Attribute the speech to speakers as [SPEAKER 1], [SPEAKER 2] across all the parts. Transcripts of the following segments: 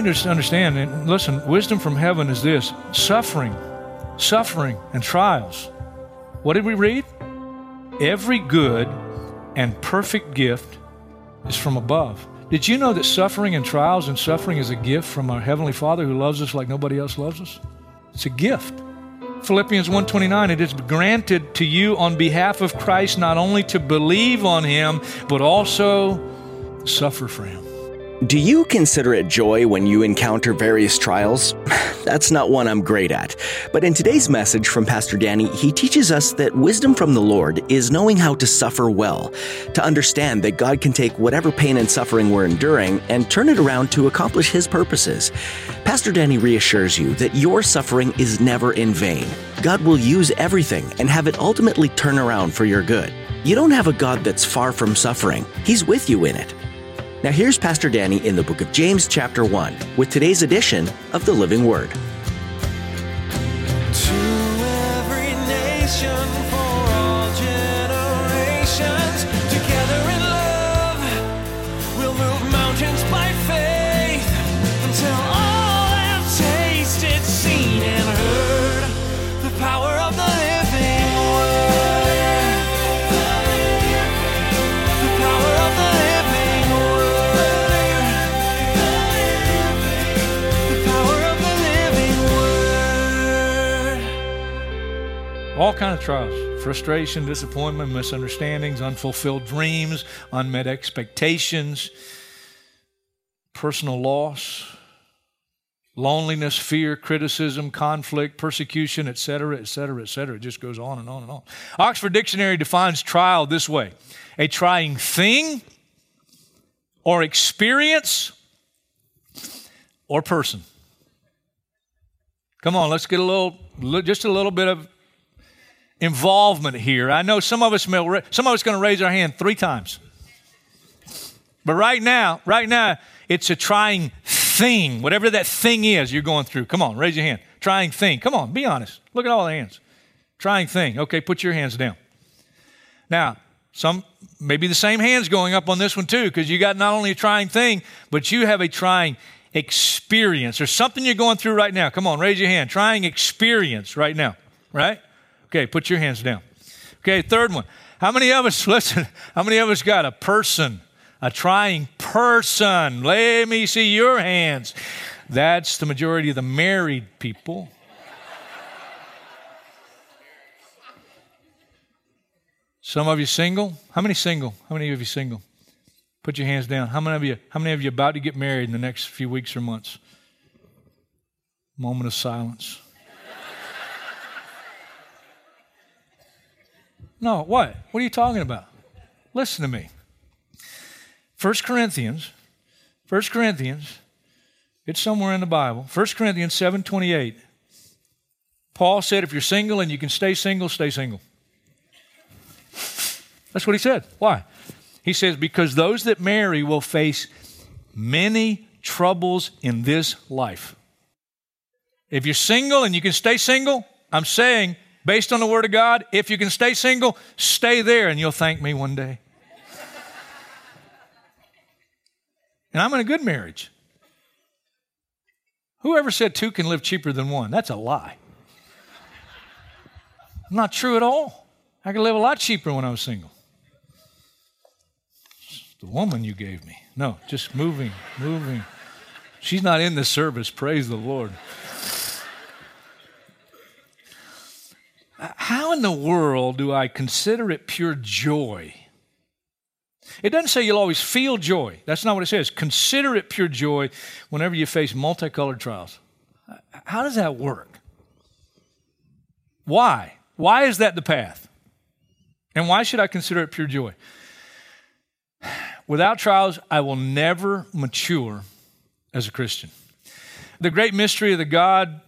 [SPEAKER 1] Need to understand and listen, wisdom from heaven is this suffering, suffering, and trials. What did we read? Every good and perfect gift is from above. Did you know that suffering and trials and suffering is a gift from our heavenly Father who loves us like nobody else loves us? It's a gift. Philippians 1:29 it is granted to you on behalf of Christ not only to believe on him but also suffer for him.
[SPEAKER 2] Do you consider it joy when you encounter various trials? That's not one I'm great at. But in today's message from Pastor Danny, he teaches us that wisdom from the Lord is knowing how to suffer well, to understand that God can take whatever pain and suffering we're enduring and turn it around to accomplish his purposes. Pastor Danny reassures you that your suffering is never in vain. God will use everything and have it ultimately turn around for your good. You don't have a God that's far from suffering, He's with you in it. Now, here's Pastor Danny in the book of James, chapter 1, with today's edition of the Living Word.
[SPEAKER 3] All
[SPEAKER 1] kind of trials frustration disappointment misunderstandings unfulfilled dreams unmet expectations personal loss loneliness fear criticism conflict persecution etc etc etc it just goes on and on and on. Oxford dictionary defines trial this way. A trying thing or experience or person. Come on let's get a little just a little bit of involvement here. I know some of us may, some of us going to raise our hand three times. But right now, right now, it's a trying thing. Whatever that thing is you're going through. Come on, raise your hand. Trying thing. Come on, be honest. Look at all the hands. Trying thing. Okay, put your hands down. Now, some maybe the same hands going up on this one too, because you got not only a trying thing, but you have a trying experience. or something you're going through right now. Come on, raise your hand. Trying experience right now, right? Okay, put your hands down. Okay, third one. How many of us, listen, how many of us got a person, a trying person? Let me see your hands. That's the majority of the married people. Some of you single? How many single? How many of you single? Put your hands down. How many of you how many of you about to get married in the next few weeks or months? Moment of silence. No, what? What are you talking about? Listen to me. 1 Corinthians, 1 Corinthians, it's somewhere in the Bible. 1 Corinthians 7:28. Paul said if you're single and you can stay single, stay single. That's what he said. Why? He says because those that marry will face many troubles in this life. If you're single and you can stay single, I'm saying based on the Word of God, if you can stay single, stay there and you'll thank me one day. and I'm in a good marriage. Whoever said two can live cheaper than one? That's a lie. Not true at all. I could live a lot cheaper when I was single. The woman you gave me. No, just moving, moving. She's not in the service. Praise the Lord. How in the world do I consider it pure joy? It doesn't say you'll always feel joy. That's not what it says. Consider it pure joy whenever you face multicolored trials. How does that work? Why? Why is that the path? And why should I consider it pure joy? Without trials, I will never mature as a Christian. The great mystery of the God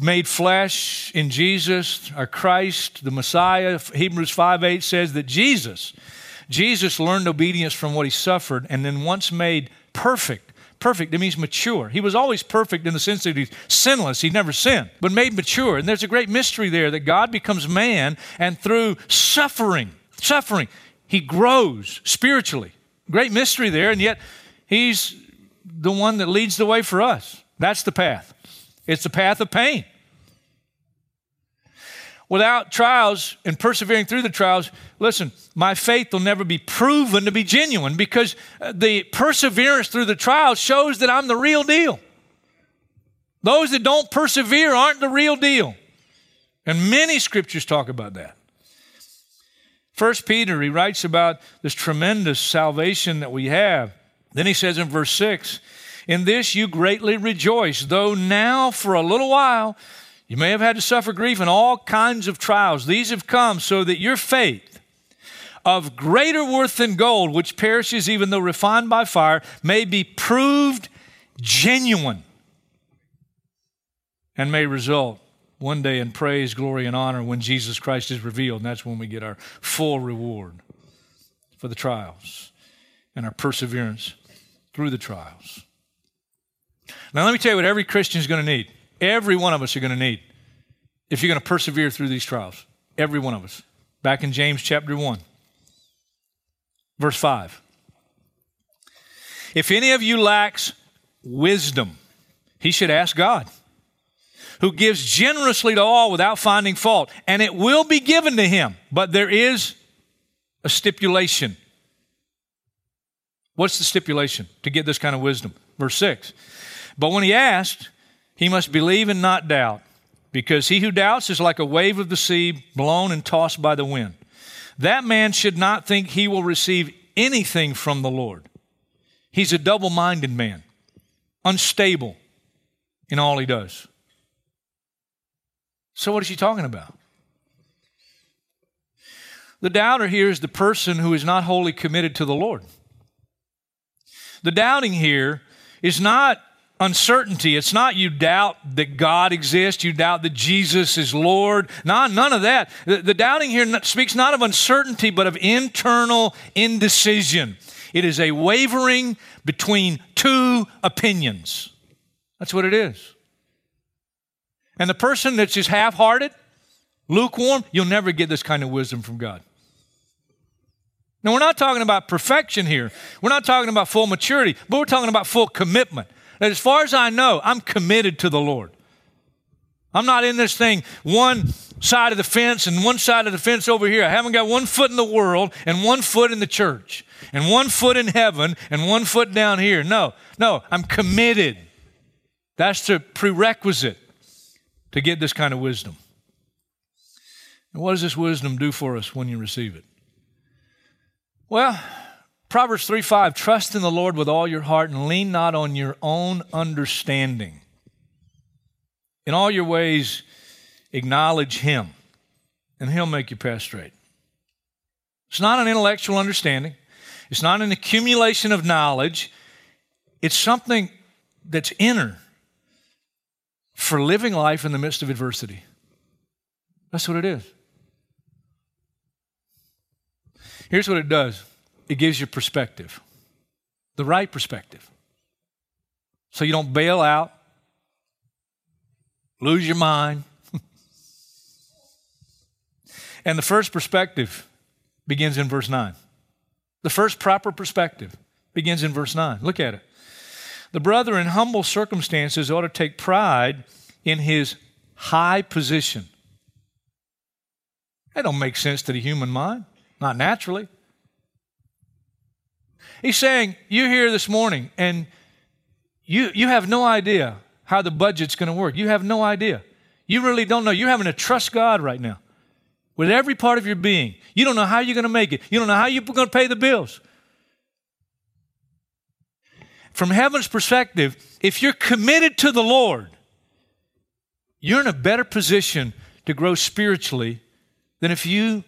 [SPEAKER 1] made flesh in Jesus, our Christ, the Messiah. Hebrews 5 8 says that Jesus, Jesus learned obedience from what he suffered, and then once made perfect, perfect, it means mature. He was always perfect in the sense that he's sinless, he never sinned, but made mature. And there's a great mystery there that God becomes man, and through suffering, suffering, he grows spiritually. Great mystery there, and yet he's the one that leads the way for us. That's the path. It's the path of pain. Without trials and persevering through the trials, listen, my faith will never be proven to be genuine because uh, the perseverance through the trials shows that I'm the real deal. Those that don't persevere aren't the real deal. And many scriptures talk about that. First Peter, he writes about this tremendous salvation that we have. Then he says in verse 6 In this you greatly rejoice, though now for a little while you may have had to suffer grief in all kinds of trials. These have come so that your faith, of greater worth than gold, which perishes even though refined by fire, may be proved genuine and may result one day in praise, glory, and honor when Jesus Christ is revealed. And that's when we get our full reward for the trials and our perseverance through the trials. Now, let me tell you what every Christian is going to need. Every one of us are going to need if you're going to persevere through these trials. Every one of us. Back in James chapter 1, verse 5. If any of you lacks wisdom, he should ask God, who gives generously to all without finding fault, and it will be given to him. But there is a stipulation. What's the stipulation to get this kind of wisdom? Verse 6. But when he asked, he must believe and not doubt, because he who doubts is like a wave of the sea blown and tossed by the wind. That man should not think he will receive anything from the Lord. He's a double minded man, unstable in all he does. So, what is he talking about? The doubter here is the person who is not wholly committed to the Lord. The doubting here is not uncertainty. It's not you doubt that God exists, you doubt that Jesus is Lord. Not, none of that. The, the doubting here speaks not of uncertainty, but of internal indecision. It is a wavering between two opinions. That's what it is. And the person that's just half hearted, lukewarm, you'll never get this kind of wisdom from God. Now, we're not talking about perfection here. We're not talking about full maturity, but we're talking about full commitment. That as far as I know, I'm committed to the Lord. I'm not in this thing one side of the fence and one side of the fence over here. I haven't got one foot in the world and one foot in the church and one foot in heaven and one foot down here. No, no, I'm committed. That's the prerequisite to get this kind of wisdom. And what does this wisdom do for us when you receive it? Well, Proverbs 3 5, trust in the Lord with all your heart and lean not on your own understanding. In all your ways, acknowledge Him, and He'll make your path straight. It's not an intellectual understanding, it's not an accumulation of knowledge, it's something that's inner for living life in the midst of adversity. That's what it is. Here's what it does it gives you perspective, the right perspective. So you don't bail out, lose your mind. and the first perspective begins in verse 9. The first proper perspective begins in verse 9. Look at it. The brother in humble circumstances ought to take pride in his high position. That don't make sense to the human mind, not naturally. He's saying, You're here this morning and you, you have no idea how the budget's going to work. You have no idea. You really don't know. You're having to trust God right now with every part of your being. You don't know how you're going to make it, you don't know how you're going to pay the bills. From heaven's perspective, if you're committed to the Lord, you're in a better position to grow spiritually than if you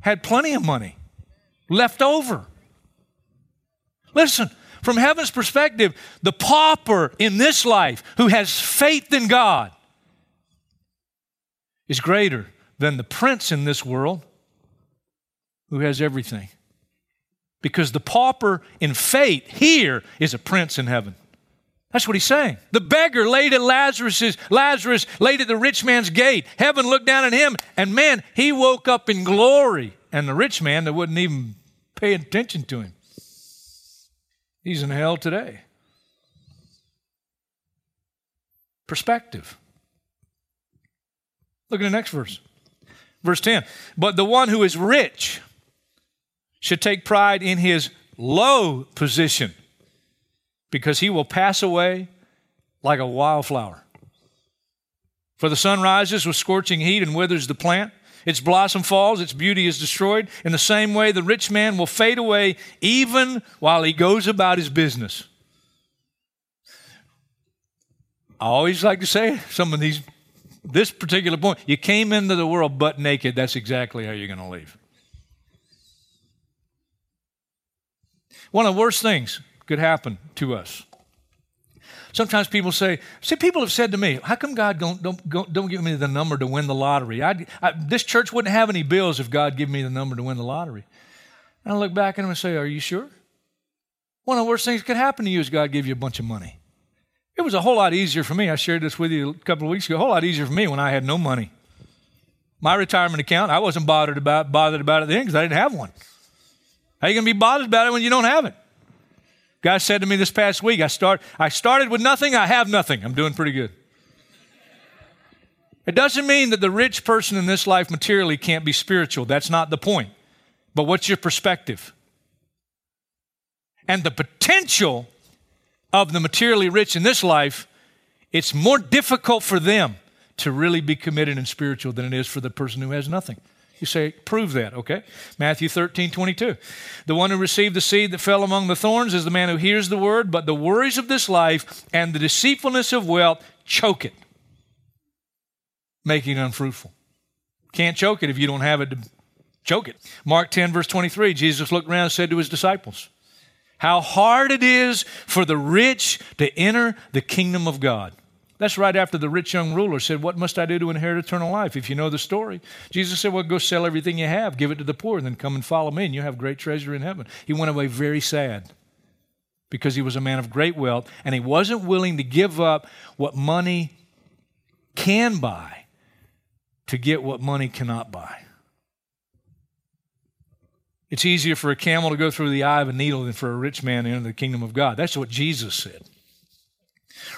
[SPEAKER 1] had plenty of money left over. Listen, from heaven's perspective, the pauper in this life who has faith in God is greater than the prince in this world who has everything. Because the pauper in faith here is a prince in heaven. That's what he's saying. The beggar laid at Lazarus's Lazarus laid at the rich man's gate. Heaven looked down at him, and man, he woke up in glory. And the rich man that wouldn't even pay attention to him. He's in hell today. Perspective. Look at the next verse. Verse 10. But the one who is rich should take pride in his low position because he will pass away like a wildflower. For the sun rises with scorching heat and withers the plant. Its blossom falls, its beauty is destroyed. In the same way, the rich man will fade away even while he goes about his business. I always like to say some of these, this particular point, you came into the world butt naked, that's exactly how you're going to leave. One of the worst things could happen to us. Sometimes people say, see, people have said to me, how come God don't, don't, don't give me the number to win the lottery? I, I, this church wouldn't have any bills if God gave me the number to win the lottery. And I look back at them and say, are you sure? One of the worst things that could happen to you is God give you a bunch of money. It was a whole lot easier for me. I shared this with you a couple of weeks ago. A whole lot easier for me when I had no money. My retirement account, I wasn't bothered about bothered about it then because I didn't have one. How are you going to be bothered about it when you don't have it? Guy said to me this past week, I, start, I started with nothing, I have nothing. I'm doing pretty good. It doesn't mean that the rich person in this life materially can't be spiritual. That's not the point. But what's your perspective? And the potential of the materially rich in this life, it's more difficult for them to really be committed and spiritual than it is for the person who has nothing. You say, prove that, okay? Matthew 13, 22. The one who received the seed that fell among the thorns is the man who hears the word, but the worries of this life and the deceitfulness of wealth choke it, making it unfruitful. Can't choke it if you don't have it to choke it. Mark 10, verse 23, Jesus looked around and said to his disciples, How hard it is for the rich to enter the kingdom of God. That's right after the rich young ruler said, What must I do to inherit eternal life? If you know the story, Jesus said, Well, go sell everything you have, give it to the poor, and then come and follow me, and you have great treasure in heaven. He went away very sad because he was a man of great wealth, and he wasn't willing to give up what money can buy to get what money cannot buy. It's easier for a camel to go through the eye of a needle than for a rich man to enter the kingdom of God. That's what Jesus said.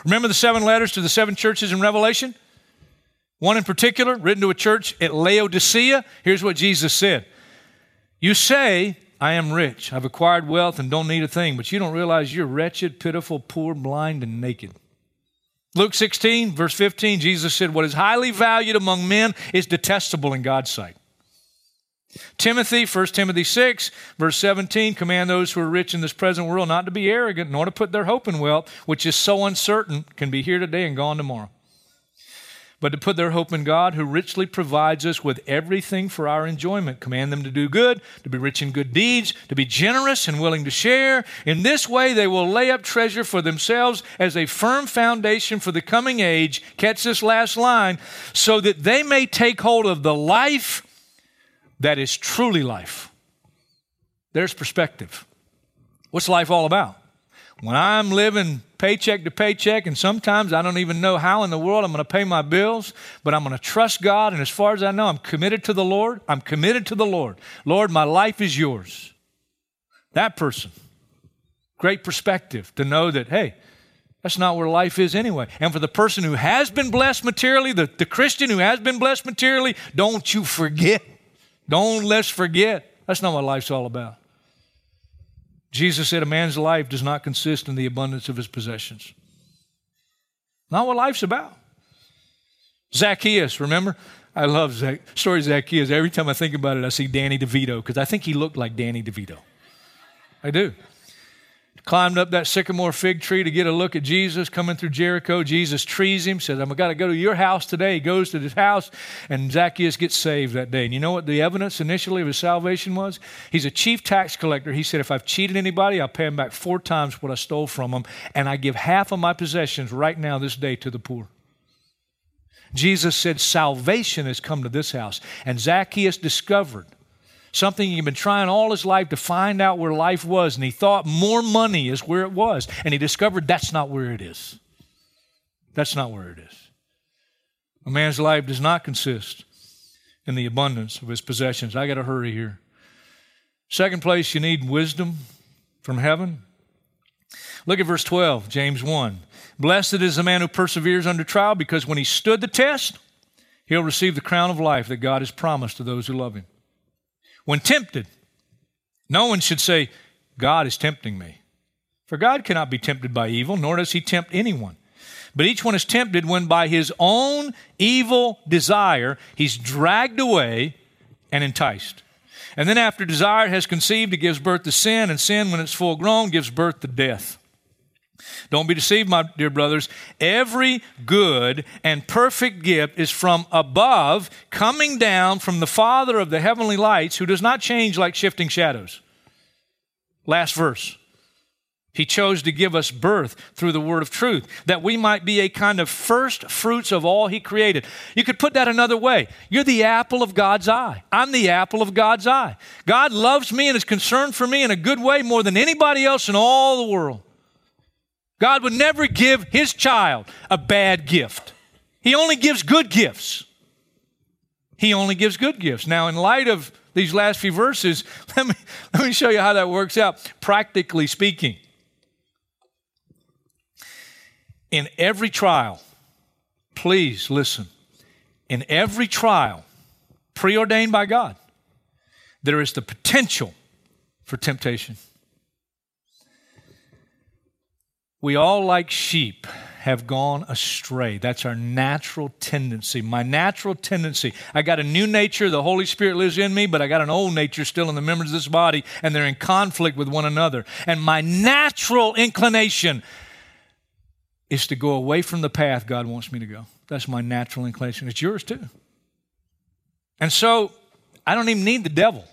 [SPEAKER 1] Remember the seven letters to the seven churches in Revelation? One in particular, written to a church at Laodicea. Here's what Jesus said You say, I am rich, I've acquired wealth, and don't need a thing, but you don't realize you're wretched, pitiful, poor, blind, and naked. Luke 16, verse 15, Jesus said, What is highly valued among men is detestable in God's sight. Timothy, 1 Timothy 6, verse 17, command those who are rich in this present world not to be arrogant, nor to put their hope in wealth, which is so uncertain, can be here today and gone tomorrow. But to put their hope in God, who richly provides us with everything for our enjoyment. Command them to do good, to be rich in good deeds, to be generous and willing to share. In this way, they will lay up treasure for themselves as a firm foundation for the coming age. Catch this last line so that they may take hold of the life that is truly life. There's perspective. What's life all about? When I'm living paycheck to paycheck, and sometimes I don't even know how in the world I'm going to pay my bills, but I'm going to trust God. And as far as I know, I'm committed to the Lord. I'm committed to the Lord. Lord, my life is yours. That person, great perspective to know that, hey, that's not where life is anyway. And for the person who has been blessed materially, the, the Christian who has been blessed materially, don't you forget don't let's forget. That's not what life's all about. Jesus said a man's life does not consist in the abundance of his possessions. Not what life's about. Zacchaeus, remember? I love Zac- story Zacchaeus. Every time I think about it, I see Danny DeVito because I think he looked like Danny DeVito. I do. Climbed up that sycamore fig tree to get a look at Jesus coming through Jericho. Jesus trees him, says, I'm got to go to your house today. He goes to his house, and Zacchaeus gets saved that day. And you know what the evidence initially of his salvation was? He's a chief tax collector. He said, If I've cheated anybody, I'll pay him back four times what I stole from them, and I give half of my possessions right now, this day, to the poor. Jesus said, Salvation has come to this house. And Zacchaeus discovered something he'd been trying all his life to find out where life was. And he thought more money is where it was. And he discovered that's not where it is. That's not where it is. A man's life does not consist in the abundance of his possessions. I got to hurry here. Second place, you need wisdom from heaven. Look at verse 12, James 1. Blessed is the man who perseveres under trial, because when he stood the test, he'll receive the crown of life that God has promised to those who love him. When tempted, no one should say, God is tempting me. For God cannot be tempted by evil, nor does he tempt anyone. But each one is tempted when by his own evil desire he's dragged away and enticed. And then after desire has conceived, it gives birth to sin, and sin, when it's full grown, gives birth to death. Don't be deceived, my dear brothers. Every good and perfect gift is from above, coming down from the Father of the heavenly lights, who does not change like shifting shadows. Last verse. He chose to give us birth through the word of truth, that we might be a kind of first fruits of all He created. You could put that another way. You're the apple of God's eye. I'm the apple of God's eye. God loves me and is concerned for me in a good way more than anybody else in all the world. God would never give his child a bad gift. He only gives good gifts. He only gives good gifts. Now, in light of these last few verses, let me, let me show you how that works out, practically speaking. In every trial, please listen, in every trial preordained by God, there is the potential for temptation. We all, like sheep, have gone astray. That's our natural tendency. My natural tendency. I got a new nature. The Holy Spirit lives in me, but I got an old nature still in the members of this body, and they're in conflict with one another. And my natural inclination is to go away from the path God wants me to go. That's my natural inclination. It's yours too. And so I don't even need the devil.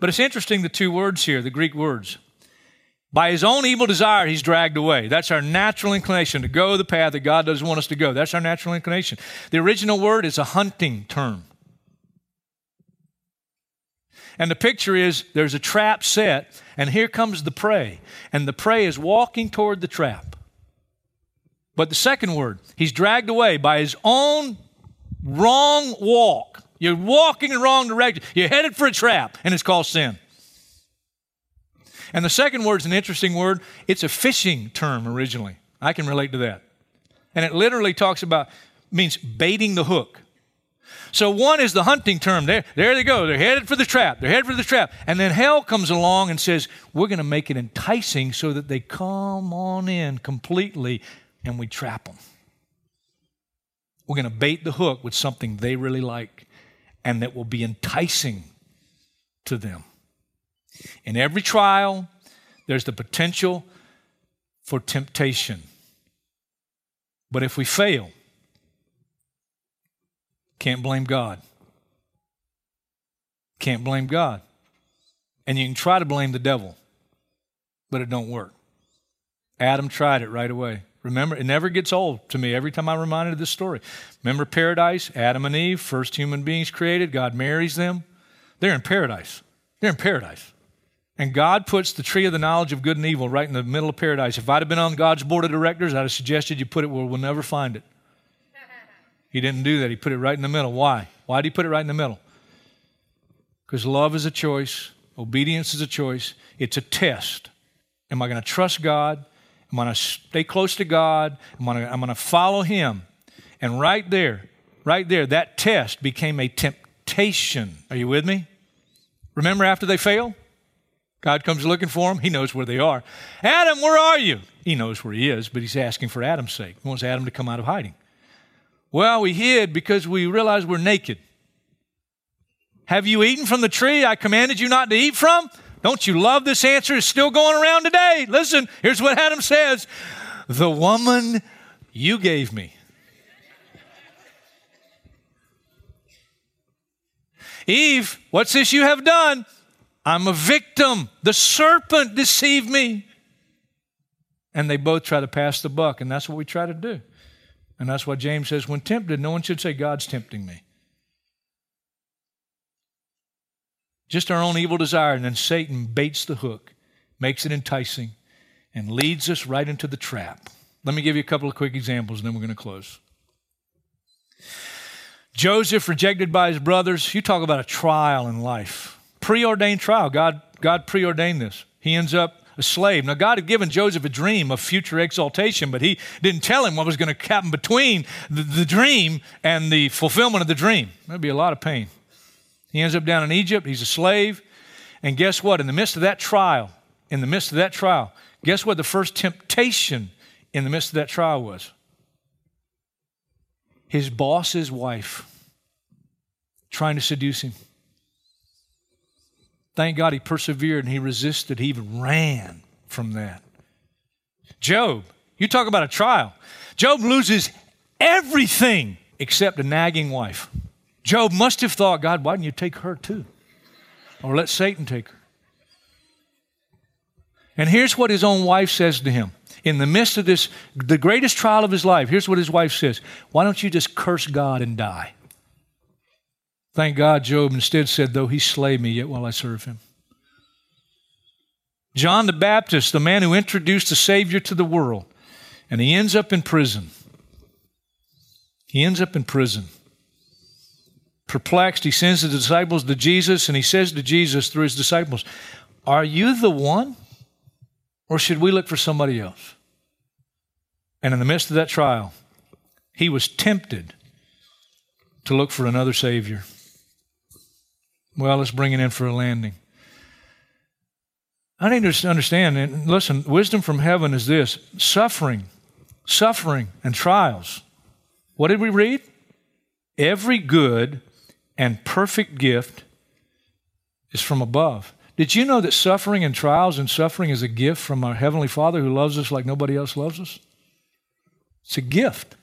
[SPEAKER 1] But it's interesting the two words here, the Greek words. By his own evil desire, he's dragged away. That's our natural inclination to go the path that God doesn't want us to go. That's our natural inclination. The original word is a hunting term. And the picture is there's a trap set, and here comes the prey. And the prey is walking toward the trap. But the second word, he's dragged away by his own wrong walk. You're walking in the wrong direction. You're headed for a trap, and it's called sin. And the second word is an interesting word. It's a fishing term originally. I can relate to that. And it literally talks about, means baiting the hook. So one is the hunting term. There, there they go. They're headed for the trap. They're headed for the trap. And then hell comes along and says, we're going to make it enticing so that they come on in completely and we trap them. We're going to bait the hook with something they really like and that will be enticing to them. In every trial, there's the potential for temptation. But if we fail, can't blame God. Can't blame God. And you can try to blame the devil, but it don't work. Adam tried it right away. Remember, it never gets old to me every time I'm reminded of this story. Remember paradise, Adam and Eve, first human beings created, God marries them. They're in paradise. They're in paradise. And God puts the tree of the knowledge of good and evil right in the middle of paradise. If I'd have been on God's board of directors, I'd have suggested you put it where we'll never find it. He didn't do that. He put it right in the middle. Why? Why did he put it right in the middle? Because love is a choice, obedience is a choice, it's a test. Am I going to trust God? Am I going to stay close to God? Am I going to follow Him? And right there, right there, that test became a temptation. Are you with me? Remember after they failed? God comes looking for them. He knows where they are. Adam, where are you? He knows where he is, but he's asking for Adam's sake. He wants Adam to come out of hiding. Well, we hid because we realized we're naked. Have you eaten from the tree I commanded you not to eat from? Don't you love this answer? It's still going around today. Listen, here's what Adam says The woman you gave me. Eve, what's this you have done? I'm a victim. The serpent deceived me. And they both try to pass the buck, and that's what we try to do. And that's why James says, when tempted, no one should say, God's tempting me. Just our own evil desire, and then Satan baits the hook, makes it enticing, and leads us right into the trap. Let me give you a couple of quick examples, and then we're going to close. Joseph rejected by his brothers. You talk about a trial in life. Preordained trial. God, God preordained this. He ends up a slave. Now, God had given Joseph a dream of future exaltation, but he didn't tell him what was going to happen between the, the dream and the fulfillment of the dream. That'd be a lot of pain. He ends up down in Egypt. He's a slave. And guess what? In the midst of that trial, in the midst of that trial, guess what the first temptation in the midst of that trial was? His boss's wife trying to seduce him. Thank God he persevered and he resisted. He even ran from that. Job, you talk about a trial. Job loses everything except a nagging wife. Job must have thought, God, why didn't you take her too? Or let Satan take her. And here's what his own wife says to him. In the midst of this, the greatest trial of his life, here's what his wife says Why don't you just curse God and die? Thank God, Job instead said, Though he slay me, yet will I serve him. John the Baptist, the man who introduced the Savior to the world, and he ends up in prison. He ends up in prison. Perplexed, he sends the disciples to Jesus, and he says to Jesus through his disciples, Are you the one? Or should we look for somebody else? And in the midst of that trial, he was tempted to look for another Savior. Well, let's bring it in for a landing. I need to understand, and listen, wisdom from heaven is this suffering, suffering, and trials. What did we read? Every good and perfect gift is from above. Did you know that suffering and trials and suffering is a gift from our Heavenly Father who loves us like nobody else loves us? It's a gift.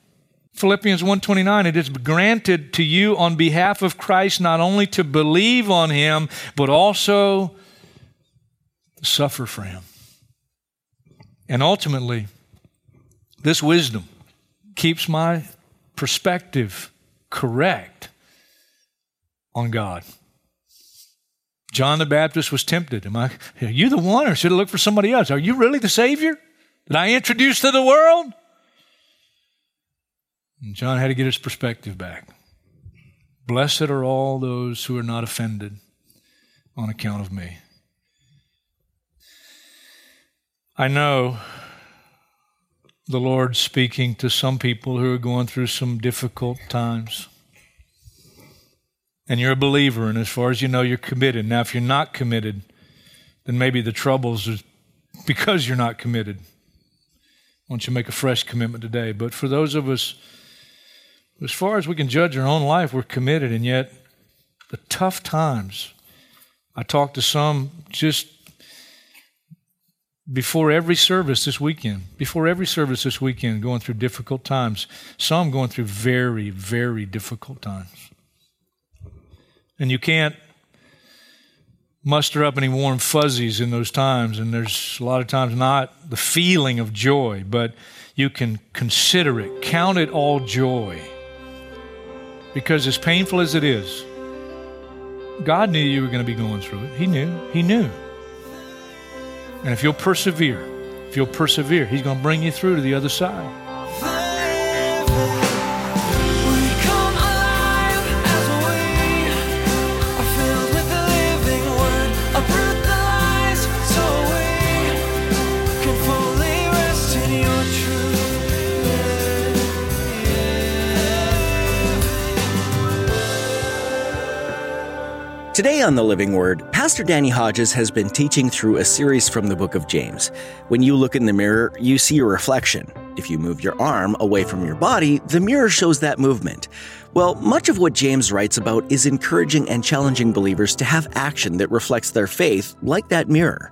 [SPEAKER 1] Philippians 1:29 it is granted to you on behalf of Christ not only to believe on him but also suffer for him. And ultimately this wisdom keeps my perspective correct on God. John the Baptist was tempted. Am I are you the one or should I look for somebody else? Are you really the savior that I introduced to the world? And John had to get his perspective back. Blessed are all those who are not offended on account of me. I know the Lord speaking to some people who are going through some difficult times. And you're a believer, and as far as you know, you're committed. Now, if you're not committed, then maybe the troubles is because you're not committed. Why don't you make a fresh commitment today? But for those of us as far as we can judge our own life, we're committed, and yet the tough times. I talked to some just before every service this weekend, before every service this weekend, going through difficult times. Some going through very, very difficult times. And you can't muster up any warm fuzzies in those times, and there's a lot of times not the feeling of joy, but you can consider it, count it all joy because as painful as it is, God knew you were going to be going through it. He knew. He knew. And if you'll persevere, if you'll persevere, He's going to bring you through to the other side.
[SPEAKER 2] Today on The Living Word, Pastor Danny Hodges has been teaching through a series from the book of James. When you look in the mirror, you see your reflection. If you move your arm away from your body, the mirror shows that movement. Well, much of what James writes about is encouraging and challenging believers to have action that reflects their faith, like that mirror.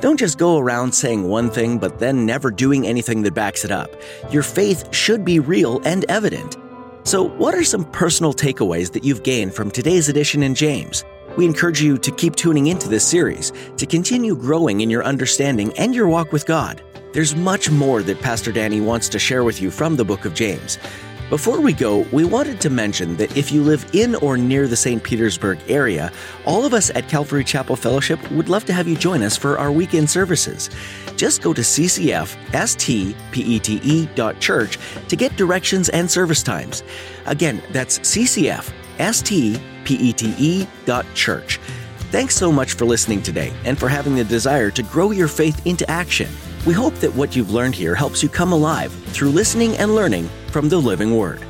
[SPEAKER 2] Don't just go around saying one thing but then never doing anything that backs it up. Your faith should be real and evident. So, what are some personal takeaways that you've gained from today's edition in James? We encourage you to keep tuning into this series to continue growing in your understanding and your walk with God. There's much more that Pastor Danny wants to share with you from the book of James. Before we go, we wanted to mention that if you live in or near the St. Petersburg area, all of us at Calvary Chapel Fellowship would love to have you join us for our weekend services. Just go to ccfstpete.church to get directions and service times. Again, that's ccfstpete.church. Thanks so much for listening today and for having the desire to grow your faith into action. We hope that what you've learned here helps you come alive through listening and learning from the living Word.